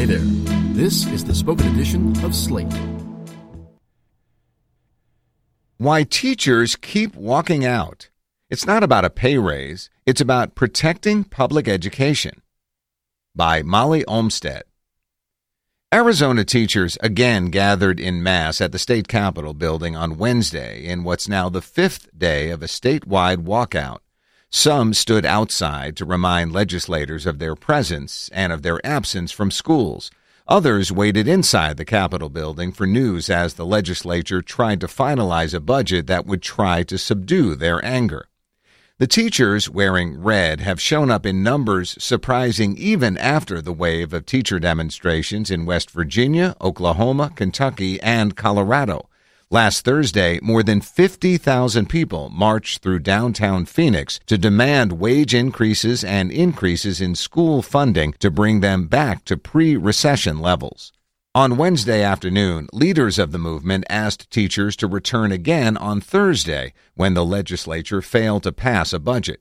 Hey there. This is the spoken edition of Slate. Why teachers keep walking out. It's not about a pay raise, it's about protecting public education. By Molly Olmstead. Arizona teachers again gathered in mass at the state capitol building on Wednesday in what's now the fifth day of a statewide walkout. Some stood outside to remind legislators of their presence and of their absence from schools. Others waited inside the Capitol building for news as the legislature tried to finalize a budget that would try to subdue their anger. The teachers wearing red have shown up in numbers surprising even after the wave of teacher demonstrations in West Virginia, Oklahoma, Kentucky, and Colorado. Last Thursday, more than 50,000 people marched through downtown Phoenix to demand wage increases and increases in school funding to bring them back to pre recession levels. On Wednesday afternoon, leaders of the movement asked teachers to return again on Thursday when the legislature failed to pass a budget.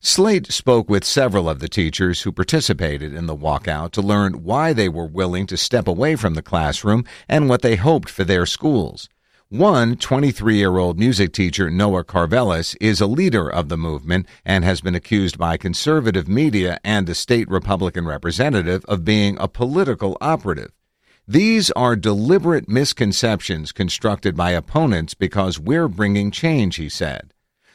Slate spoke with several of the teachers who participated in the walkout to learn why they were willing to step away from the classroom and what they hoped for their schools. One 23 year old music teacher, Noah Karvelis, is a leader of the movement and has been accused by conservative media and a state Republican representative of being a political operative. These are deliberate misconceptions constructed by opponents because we're bringing change, he said.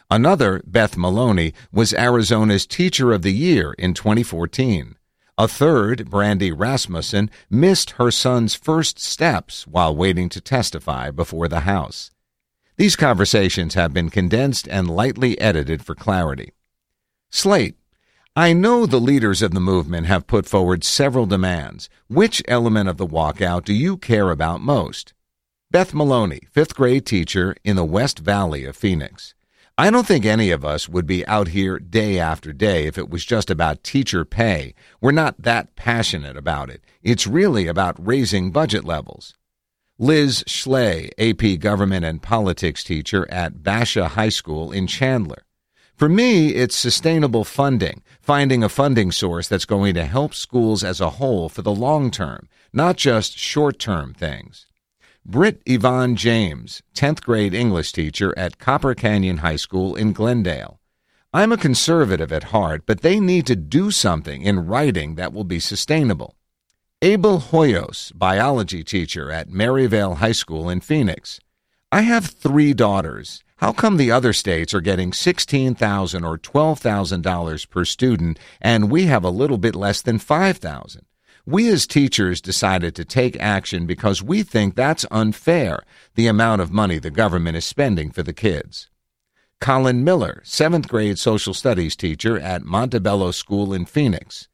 Another, Beth Maloney, was Arizona's Teacher of the Year in 2014. A third, Brandy Rasmussen, missed her son's first steps while waiting to testify before the House. These conversations have been condensed and lightly edited for clarity. Slate I know the leaders of the movement have put forward several demands. Which element of the walkout do you care about most? Beth Maloney, fifth grade teacher in the West Valley of Phoenix. I don't think any of us would be out here day after day if it was just about teacher pay. We're not that passionate about it. It's really about raising budget levels. Liz Schley, AP Government and Politics teacher at Basha High School in Chandler. For me, it's sustainable funding, finding a funding source that's going to help schools as a whole for the long term, not just short term things. Britt Yvonne James, 10th grade English teacher at Copper Canyon High School in Glendale. I'm a conservative at heart, but they need to do something in writing that will be sustainable. Abel Hoyos, biology teacher at Maryvale High School in Phoenix. I have three daughters. How come the other states are getting 16,000 or $12,000 per student and we have a little bit less than 5,000? We as teachers decided to take action because we think that's unfair, the amount of money the government is spending for the kids. Colin Miller, 7th grade social studies teacher at Montebello School in Phoenix.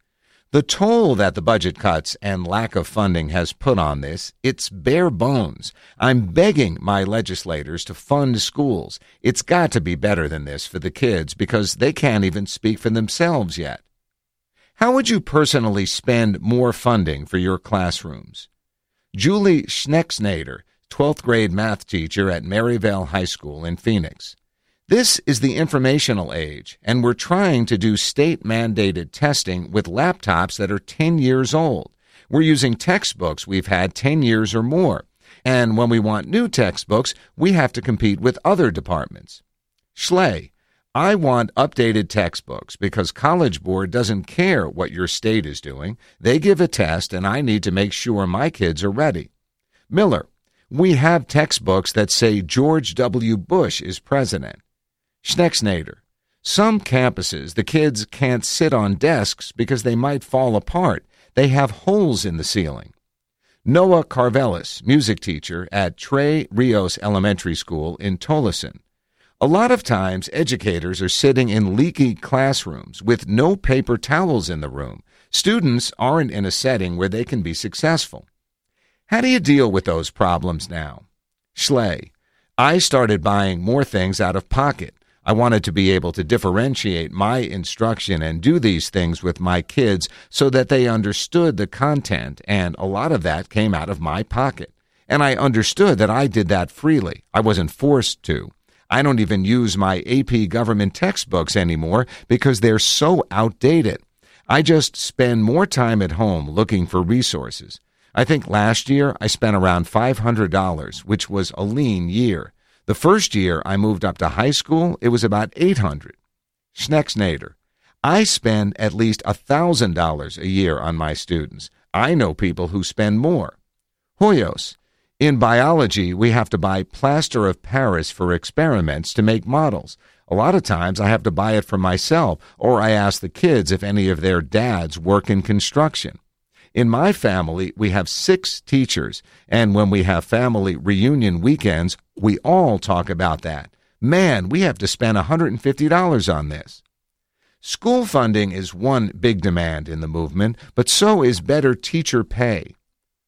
The toll that the budget cuts and lack of funding has put on this, it's bare bones. I'm begging my legislators to fund schools. It's got to be better than this for the kids because they can't even speak for themselves yet. How would you personally spend more funding for your classrooms? Julie Schnexnader, 12th grade math teacher at Maryvale High School in Phoenix. This is the informational age, and we're trying to do state mandated testing with laptops that are 10 years old. We're using textbooks we've had 10 years or more. And when we want new textbooks, we have to compete with other departments. Schley, I want updated textbooks because College Board doesn't care what your state is doing. They give a test, and I need to make sure my kids are ready. Miller, we have textbooks that say George W. Bush is president. Schnexnader. Some campuses, the kids can't sit on desks because they might fall apart. They have holes in the ceiling. Noah Karvelis, music teacher at Tres Rios Elementary School in Tolleson. A lot of times, educators are sitting in leaky classrooms with no paper towels in the room. Students aren't in a setting where they can be successful. How do you deal with those problems now? Schley. I started buying more things out of pocket. I wanted to be able to differentiate my instruction and do these things with my kids so that they understood the content, and a lot of that came out of my pocket. And I understood that I did that freely. I wasn't forced to. I don't even use my AP government textbooks anymore because they're so outdated. I just spend more time at home looking for resources. I think last year I spent around $500, which was a lean year. The first year I moved up to high school, it was about 800. Schnexnader. I spend at least $1,000 a year on my students. I know people who spend more. Hoyos. In biology, we have to buy plaster of Paris for experiments to make models. A lot of times I have to buy it for myself, or I ask the kids if any of their dads work in construction. In my family, we have six teachers, and when we have family reunion weekends, we all talk about that. Man, we have to spend $150 on this. School funding is one big demand in the movement, but so is better teacher pay.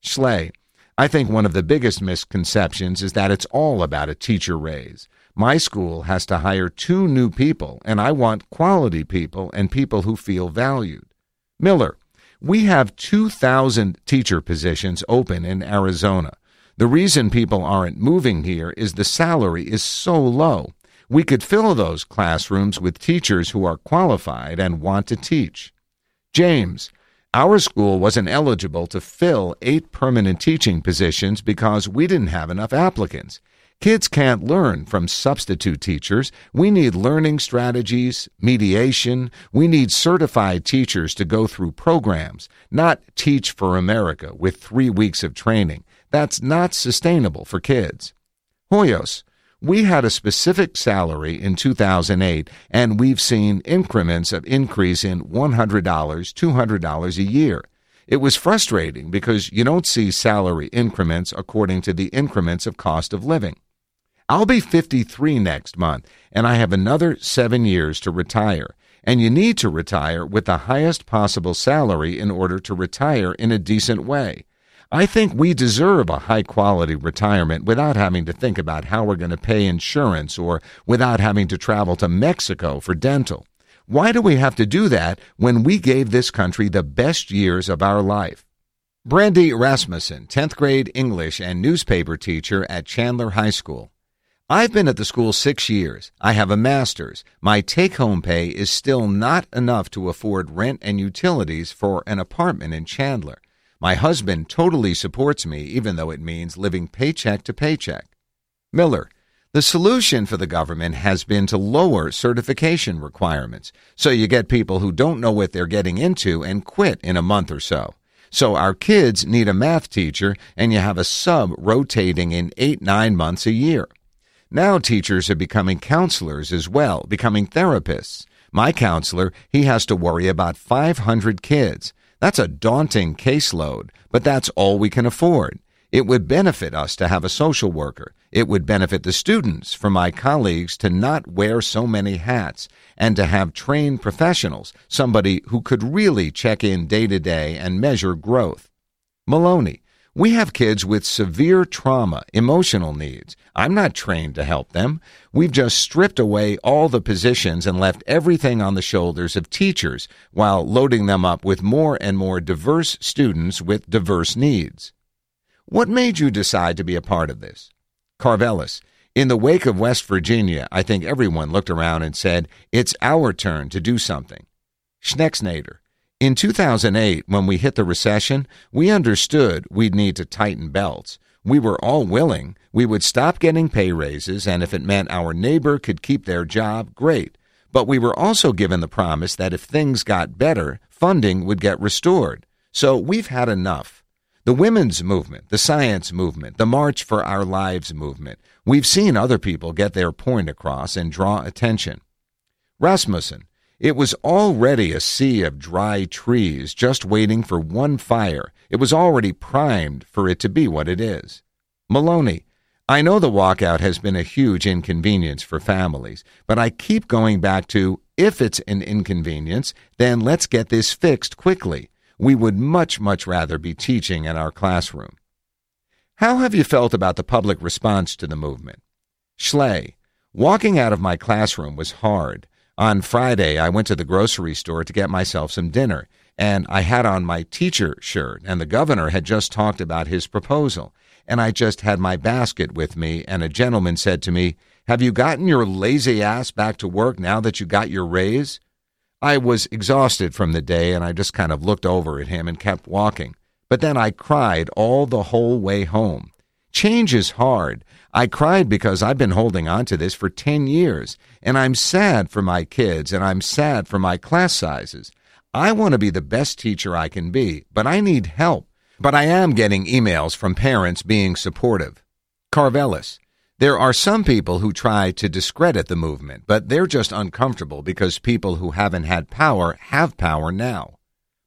Schley, I think one of the biggest misconceptions is that it's all about a teacher raise. My school has to hire two new people, and I want quality people and people who feel valued. Miller, we have 2,000 teacher positions open in Arizona. The reason people aren't moving here is the salary is so low. We could fill those classrooms with teachers who are qualified and want to teach. James, our school wasn't eligible to fill eight permanent teaching positions because we didn't have enough applicants. Kids can't learn from substitute teachers. We need learning strategies, mediation. We need certified teachers to go through programs, not teach for America with three weeks of training. That's not sustainable for kids. Hoyos, we had a specific salary in 2008, and we've seen increments of increase in $100, $200 a year. It was frustrating because you don't see salary increments according to the increments of cost of living. I'll be 53 next month, and I have another seven years to retire. And you need to retire with the highest possible salary in order to retire in a decent way. I think we deserve a high quality retirement without having to think about how we're going to pay insurance or without having to travel to Mexico for dental. Why do we have to do that when we gave this country the best years of our life? Brandy Rasmussen, 10th grade English and newspaper teacher at Chandler High School. I've been at the school six years. I have a master's. My take home pay is still not enough to afford rent and utilities for an apartment in Chandler. My husband totally supports me, even though it means living paycheck to paycheck. Miller, the solution for the government has been to lower certification requirements, so you get people who don't know what they're getting into and quit in a month or so. So our kids need a math teacher, and you have a sub rotating in eight, nine months a year. Now teachers are becoming counselors as well, becoming therapists. My counselor, he has to worry about 500 kids. That's a daunting caseload, but that's all we can afford. It would benefit us to have a social worker. It would benefit the students for my colleagues to not wear so many hats and to have trained professionals, somebody who could really check in day to day and measure growth. Maloney, we have kids with severe trauma, emotional needs. I'm not trained to help them. We've just stripped away all the positions and left everything on the shoulders of teachers while loading them up with more and more diverse students with diverse needs. What made you decide to be a part of this? Karvelis. In the wake of West Virginia, I think everyone looked around and said, it's our turn to do something. Schnexnader. In 2008, when we hit the recession, we understood we'd need to tighten belts. We were all willing. We would stop getting pay raises, and if it meant our neighbor could keep their job, great. But we were also given the promise that if things got better, funding would get restored. So we've had enough. The women's movement, the science movement, the March for Our Lives movement, we've seen other people get their point across and draw attention. Rasmussen, it was already a sea of dry trees just waiting for one fire. It was already primed for it to be what it is. Maloney, I know the walkout has been a huge inconvenience for families, but I keep going back to if it's an inconvenience, then let's get this fixed quickly. We would much, much rather be teaching in our classroom. How have you felt about the public response to the movement? Schley, walking out of my classroom was hard. On Friday, I went to the grocery store to get myself some dinner, and I had on my teacher shirt, and the governor had just talked about his proposal. And I just had my basket with me, and a gentleman said to me, Have you gotten your lazy ass back to work now that you got your raise? I was exhausted from the day and I just kind of looked over at him and kept walking. But then I cried all the whole way home. Change is hard. I cried because I've been holding on to this for 10 years, and I'm sad for my kids and I'm sad for my class sizes. I want to be the best teacher I can be, but I need help. But I am getting emails from parents being supportive. Karvelis. There are some people who try to discredit the movement, but they're just uncomfortable because people who haven't had power have power now.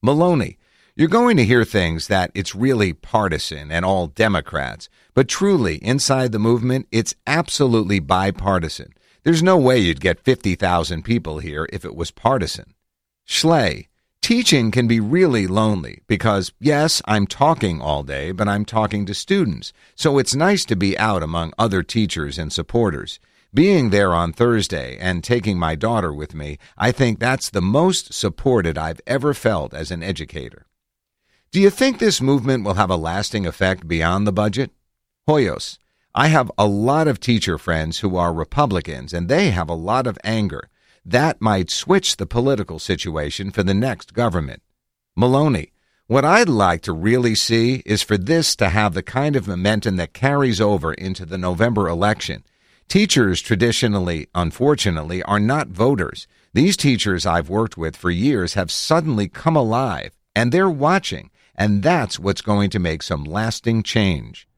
Maloney. You're going to hear things that it's really partisan and all Democrats, but truly, inside the movement, it's absolutely bipartisan. There's no way you'd get 50,000 people here if it was partisan. Schley, teaching can be really lonely because, yes, I'm talking all day, but I'm talking to students, so it's nice to be out among other teachers and supporters. Being there on Thursday and taking my daughter with me, I think that's the most supported I've ever felt as an educator. Do you think this movement will have a lasting effect beyond the budget? Hoyos, I have a lot of teacher friends who are Republicans, and they have a lot of anger. That might switch the political situation for the next government. Maloney, what I'd like to really see is for this to have the kind of momentum that carries over into the November election. Teachers traditionally, unfortunately, are not voters. These teachers I've worked with for years have suddenly come alive, and they're watching, and that's what's going to make some lasting change.